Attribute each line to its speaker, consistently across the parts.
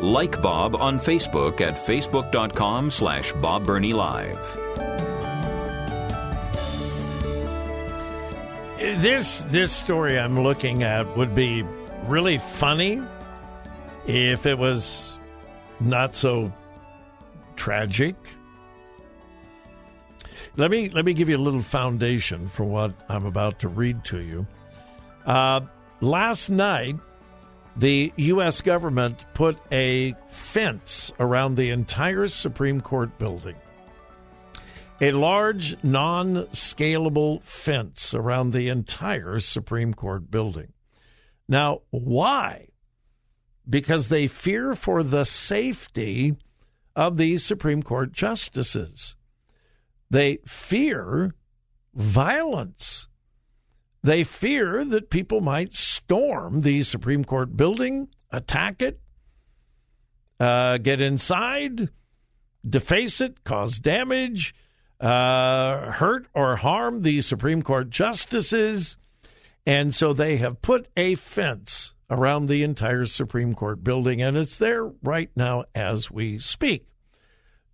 Speaker 1: Like Bob on Facebook at facebook.com slash Bob Burney Live.
Speaker 2: This this story I'm looking at would be really funny if it was not so tragic. Let me let me give you a little foundation for what I'm about to read to you. Uh, last night, the U.S. government put a fence around the entire Supreme Court building. A large, non scalable fence around the entire Supreme Court building. Now, why? Because they fear for the safety of these Supreme Court justices. They fear violence. They fear that people might storm the Supreme Court building, attack it, uh, get inside, deface it, cause damage, uh, hurt or harm the Supreme Court justices. And so they have put a fence around the entire Supreme Court building, and it's there right now as we speak.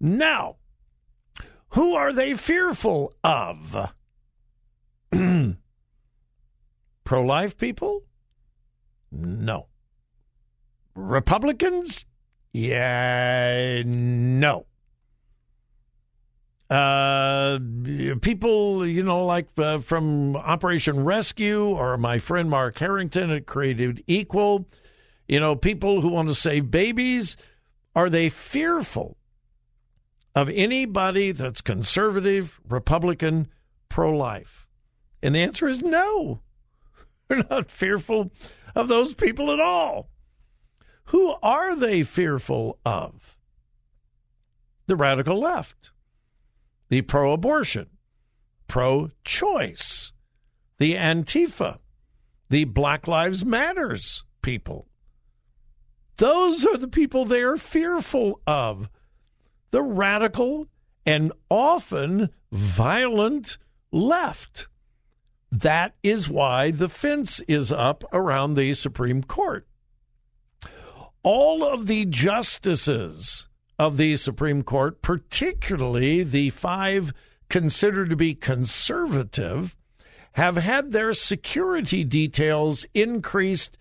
Speaker 2: Now, who are they fearful of? Pro life people? No. Republicans? Yeah, no. Uh, people, you know, like uh, from Operation Rescue or my friend Mark Harrington at Created Equal, you know, people who want to save babies, are they fearful of anybody that's conservative, Republican, pro life? And the answer is no. They're not fearful of those people at all. Who are they fearful of? The radical left, the pro abortion, pro choice, the Antifa, the Black Lives Matters people. Those are the people they are fearful of. The radical and often violent left. That is why the fence is up around the Supreme Court. All of the justices of the Supreme Court, particularly the five considered to be conservative, have had their security details increased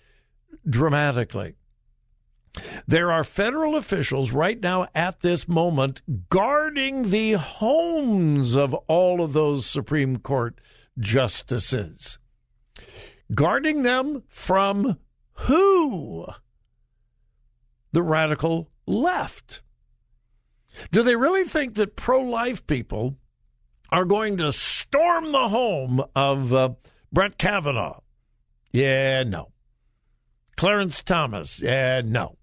Speaker 2: dramatically. There are federal officials right now at this moment guarding the homes of all of those Supreme Court justices. Guarding them from who? The radical left. Do they really think that pro life people are going to storm the home of uh, Brett Kavanaugh? Yeah, no. Clarence Thomas? Yeah, no.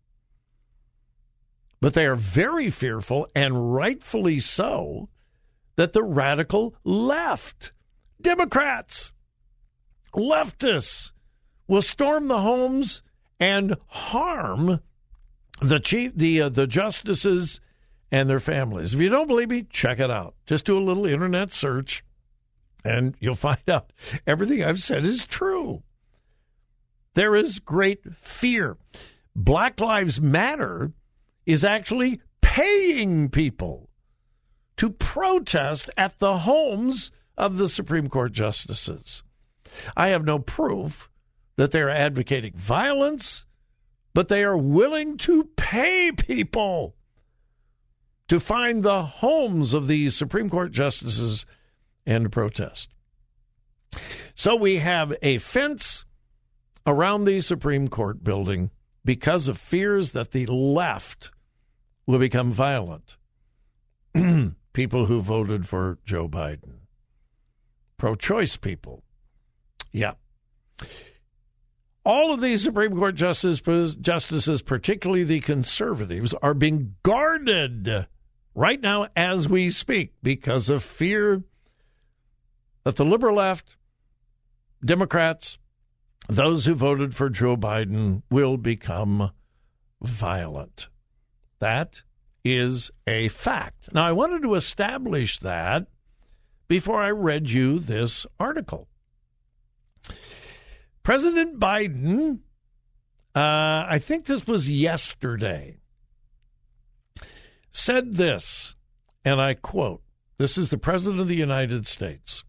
Speaker 2: But they are very fearful, and rightfully so, that the radical left, Democrats, leftists, will storm the homes and harm the chief, the uh, the justices and their families. If you don't believe me, check it out. Just do a little internet search, and you'll find out everything I've said is true. There is great fear. Black Lives Matter is actually paying people to protest at the homes of the Supreme Court justices. I have no proof that they're advocating violence, but they are willing to pay people to find the homes of these Supreme Court justices and protest. So we have a fence around the Supreme Court building because of fears that the left will become violent. People who voted for Joe Biden. Pro choice people. Yeah. All of these Supreme Court justices, justices, particularly the conservatives, are being guarded right now as we speak because of fear that the liberal left, Democrats, those who voted for Joe Biden will become violent. That is a fact. Now, I wanted to establish that before I read you this article. President Biden, uh, I think this was yesterday, said this, and I quote This is the President of the United States.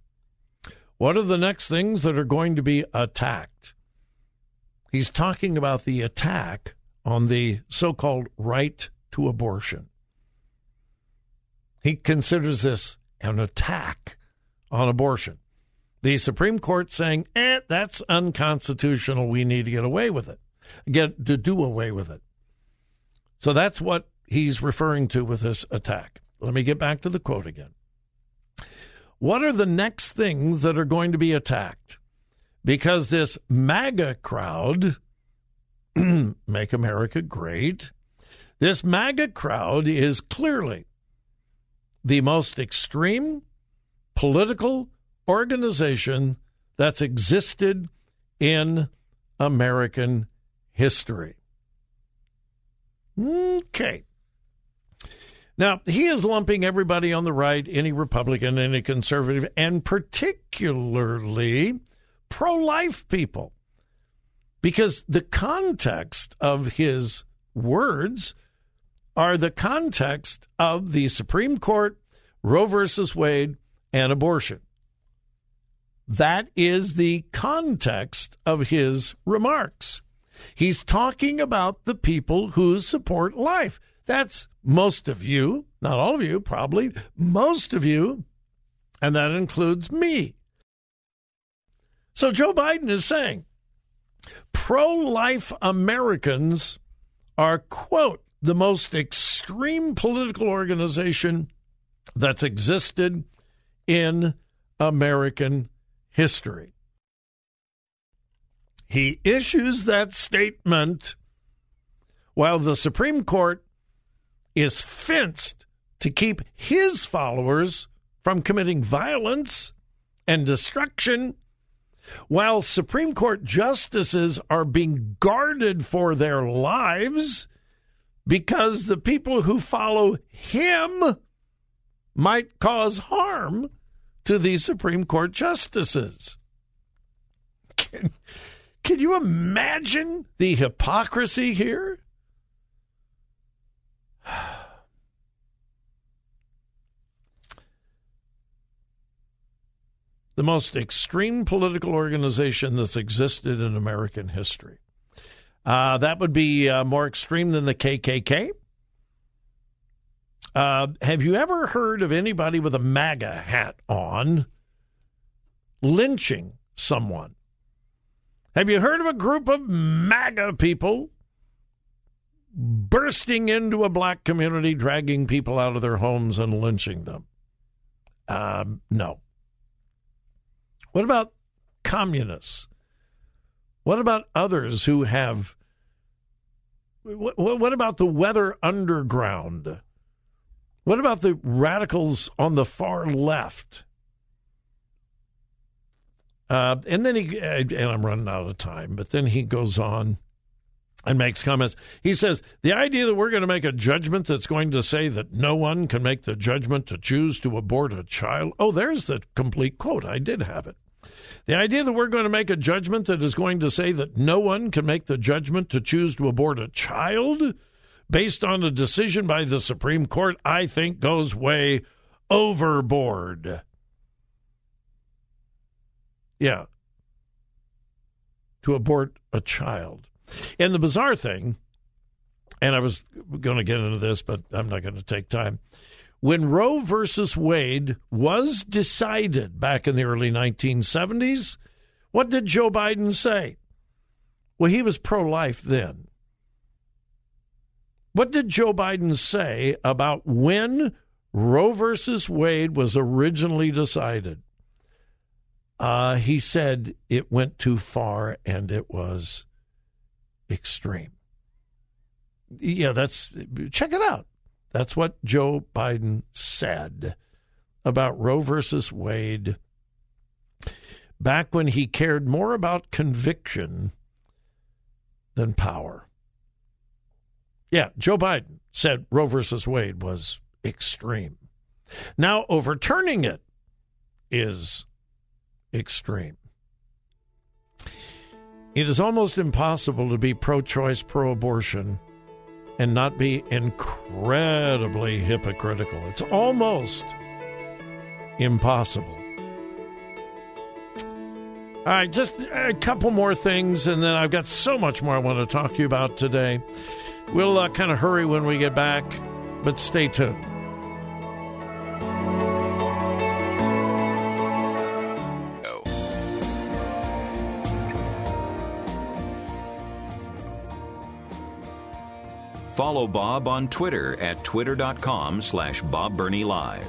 Speaker 2: What are the next things that are going to be attacked? He's talking about the attack on the so called right to abortion. He considers this an attack on abortion. The Supreme Court saying, eh, that's unconstitutional. We need to get away with it, get to do away with it. So that's what he's referring to with this attack. Let me get back to the quote again. What are the next things that are going to be attacked? Because this MAGA crowd, Make America Great, this MAGA crowd is clearly the most extreme political organization that's existed in American history. Okay. Now, he is lumping everybody on the right, any Republican, any conservative, and particularly pro life people. Because the context of his words are the context of the Supreme Court, Roe versus Wade, and abortion. That is the context of his remarks. He's talking about the people who support life. That's most of you, not all of you, probably most of you, and that includes me. So Joe Biden is saying pro life Americans are, quote, the most extreme political organization that's existed in American history. He issues that statement while the Supreme Court is fenced to keep his followers from committing violence and destruction, while Supreme Court justices are being guarded for their lives because the people who follow him might cause harm to these Supreme Court justices. Can, can you imagine the hypocrisy here? the most extreme political organization that's existed in American history. Uh, that would be uh, more extreme than the KKK. Uh, have you ever heard of anybody with a MAGA hat on lynching someone? Have you heard of a group of MAGA people bursting into a black community, dragging people out of their homes and lynching them? Um, no. What about communists? What about others who have? What, what about the weather underground? What about the radicals on the far left? Uh, and then he, and I'm running out of time, but then he goes on and makes comments. He says, The idea that we're going to make a judgment that's going to say that no one can make the judgment to choose to abort a child. Oh, there's the complete quote. I did have it. The idea that we're going to make a judgment that is going to say that no one can make the judgment to choose to abort a child based on a decision by the Supreme Court, I think goes way overboard. Yeah. To abort a child. And the bizarre thing, and I was going to get into this, but I'm not going to take time. When Roe versus Wade was decided back in the early 1970s, what did Joe Biden say? Well, he was pro life then. What did Joe Biden say about when Roe versus Wade was originally decided? Uh, he said it went too far and it was extreme. Yeah, that's check it out. That's what Joe Biden said about Roe versus Wade back when he cared more about conviction than power. Yeah, Joe Biden said Roe versus Wade was extreme. Now, overturning it is extreme. It is almost impossible to be pro choice, pro abortion, and not be incredibly hypocritical. It's almost impossible. All right, just a couple more things, and then I've got so much more I want to talk to you about today. We'll uh, kind of hurry when we get back, but stay tuned.
Speaker 1: Follow Bob on Twitter at twitter.com slash Bob Burney Live.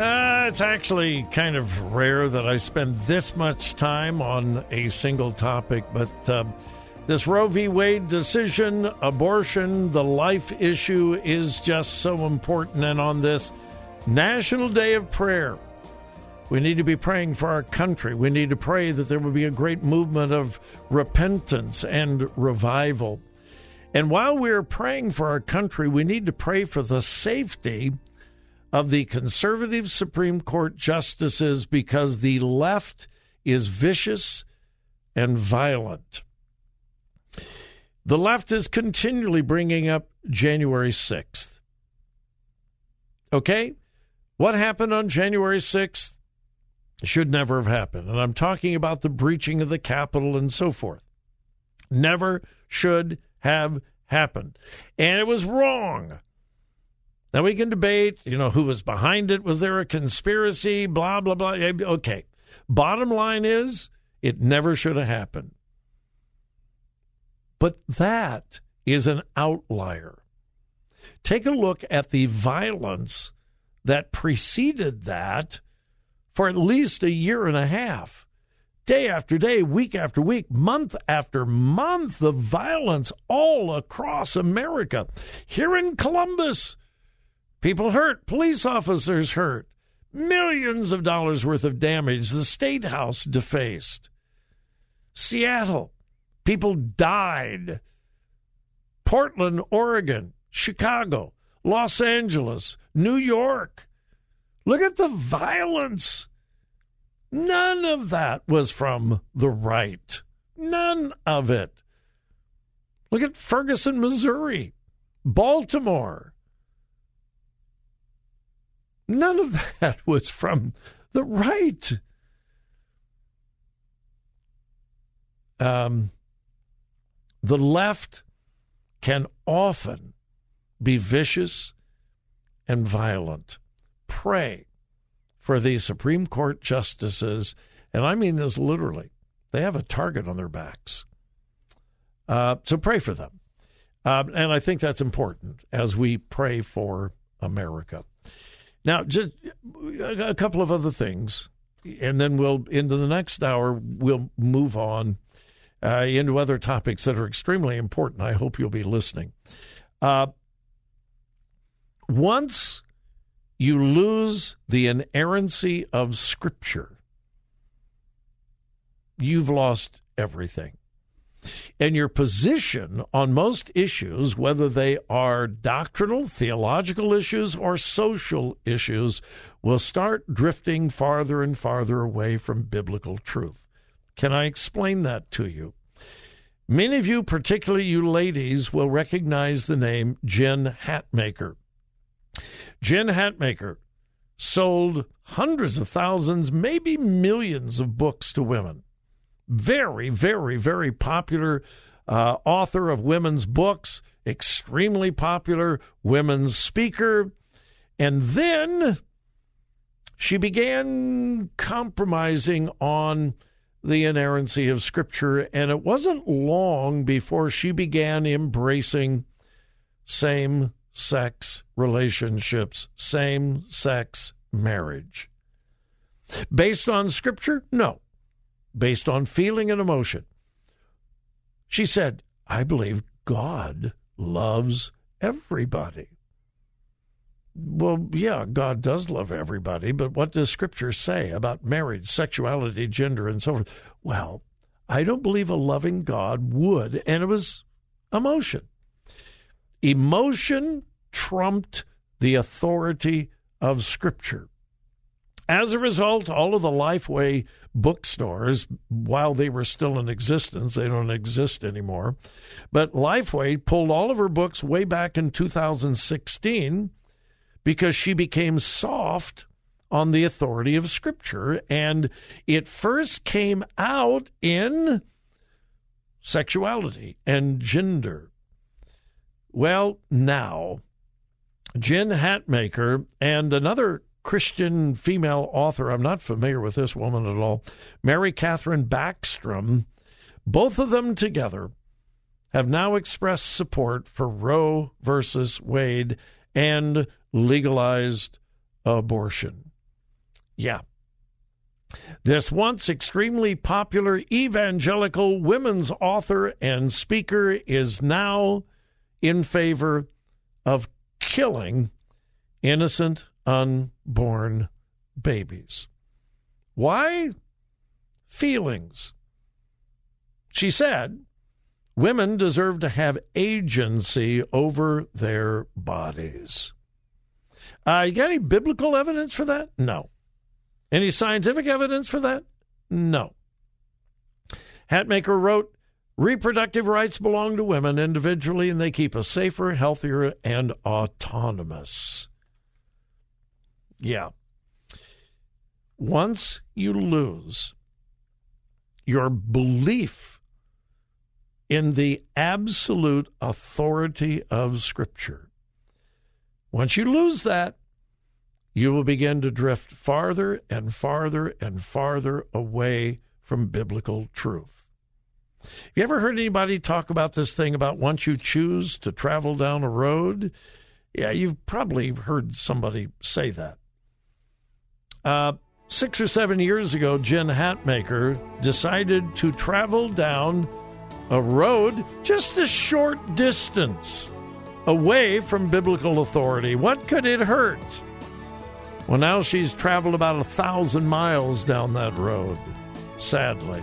Speaker 2: Uh, it's actually kind of rare that I spend this much time on a single topic, but uh, this Roe v. Wade decision, abortion, the life issue is just so important. And on this National Day of Prayer, we need to be praying for our country. We need to pray that there will be a great movement of repentance and revival. And while we're praying for our country, we need to pray for the safety of the conservative Supreme Court justices because the left is vicious and violent. The left is continually bringing up January 6th. Okay? What happened on January 6th should never have happened. And I'm talking about the breaching of the Capitol and so forth. Never should have happened. And it was wrong. Now we can debate, you know, who was behind it. Was there a conspiracy? Blah, blah, blah. Okay. Bottom line is, it never should have happened. But that is an outlier. Take a look at the violence that preceded that for at least a year and a half. Day after day, week after week, month after month, the violence all across America. Here in Columbus, People hurt, police officers hurt, millions of dollars worth of damage, the state house defaced. Seattle, people died. Portland, Oregon, Chicago, Los Angeles, New York. Look at the violence. None of that was from the right. None of it. Look at Ferguson, Missouri, Baltimore, None of that was from the right. Um, the left can often be vicious and violent. Pray for these Supreme Court justices, and I mean this literally. They have a target on their backs. Uh, so pray for them. Um, and I think that's important as we pray for America. Now, just a couple of other things, and then we'll into the next hour. We'll move on uh, into other topics that are extremely important. I hope you'll be listening. Uh, once you lose the inerrancy of Scripture, you've lost everything and your position on most issues, whether they are doctrinal, theological issues, or social issues, will start drifting farther and farther away from biblical truth. Can I explain that to you? Many of you, particularly you ladies, will recognize the name Jen Hatmaker. Jen Hatmaker sold hundreds of thousands, maybe millions of books to women very, very, very popular uh, author of women's books, extremely popular women's speaker. And then she began compromising on the inerrancy of Scripture. And it wasn't long before she began embracing same sex relationships, same sex marriage. Based on scripture? No. Based on feeling and emotion. She said, I believe God loves everybody. Well, yeah, God does love everybody, but what does Scripture say about marriage, sexuality, gender, and so forth? Well, I don't believe a loving God would, and it was emotion. Emotion trumped the authority of Scripture. As a result, all of the Lifeway bookstores, while they were still in existence, they don't exist anymore. But Lifeway pulled all of her books way back in 2016 because she became soft on the authority of Scripture. And it first came out in sexuality and gender. Well, now, Jen Hatmaker and another Christian female author, I'm not familiar with this woman at all, Mary Catherine Backstrom, both of them together have now expressed support for Roe versus Wade and legalized abortion. Yeah. This once extremely popular evangelical women's author and speaker is now in favor of killing innocent unborn babies. Why? Feelings. She said, Women deserve to have agency over their bodies. Uh, you got any biblical evidence for that? No. Any scientific evidence for that? No. Hatmaker wrote, Reproductive rights belong to women individually, and they keep us safer, healthier, and autonomous. Yeah. Once you lose your belief in the absolute authority of Scripture, once you lose that, you will begin to drift farther and farther and farther away from biblical truth. Have you ever heard anybody talk about this thing about once you choose to travel down a road? Yeah, you've probably heard somebody say that. Uh, six or seven years ago, Jen Hatmaker decided to travel down a road just a short distance away from biblical authority. What could it hurt? Well, now she's traveled about a thousand miles down that road, sadly.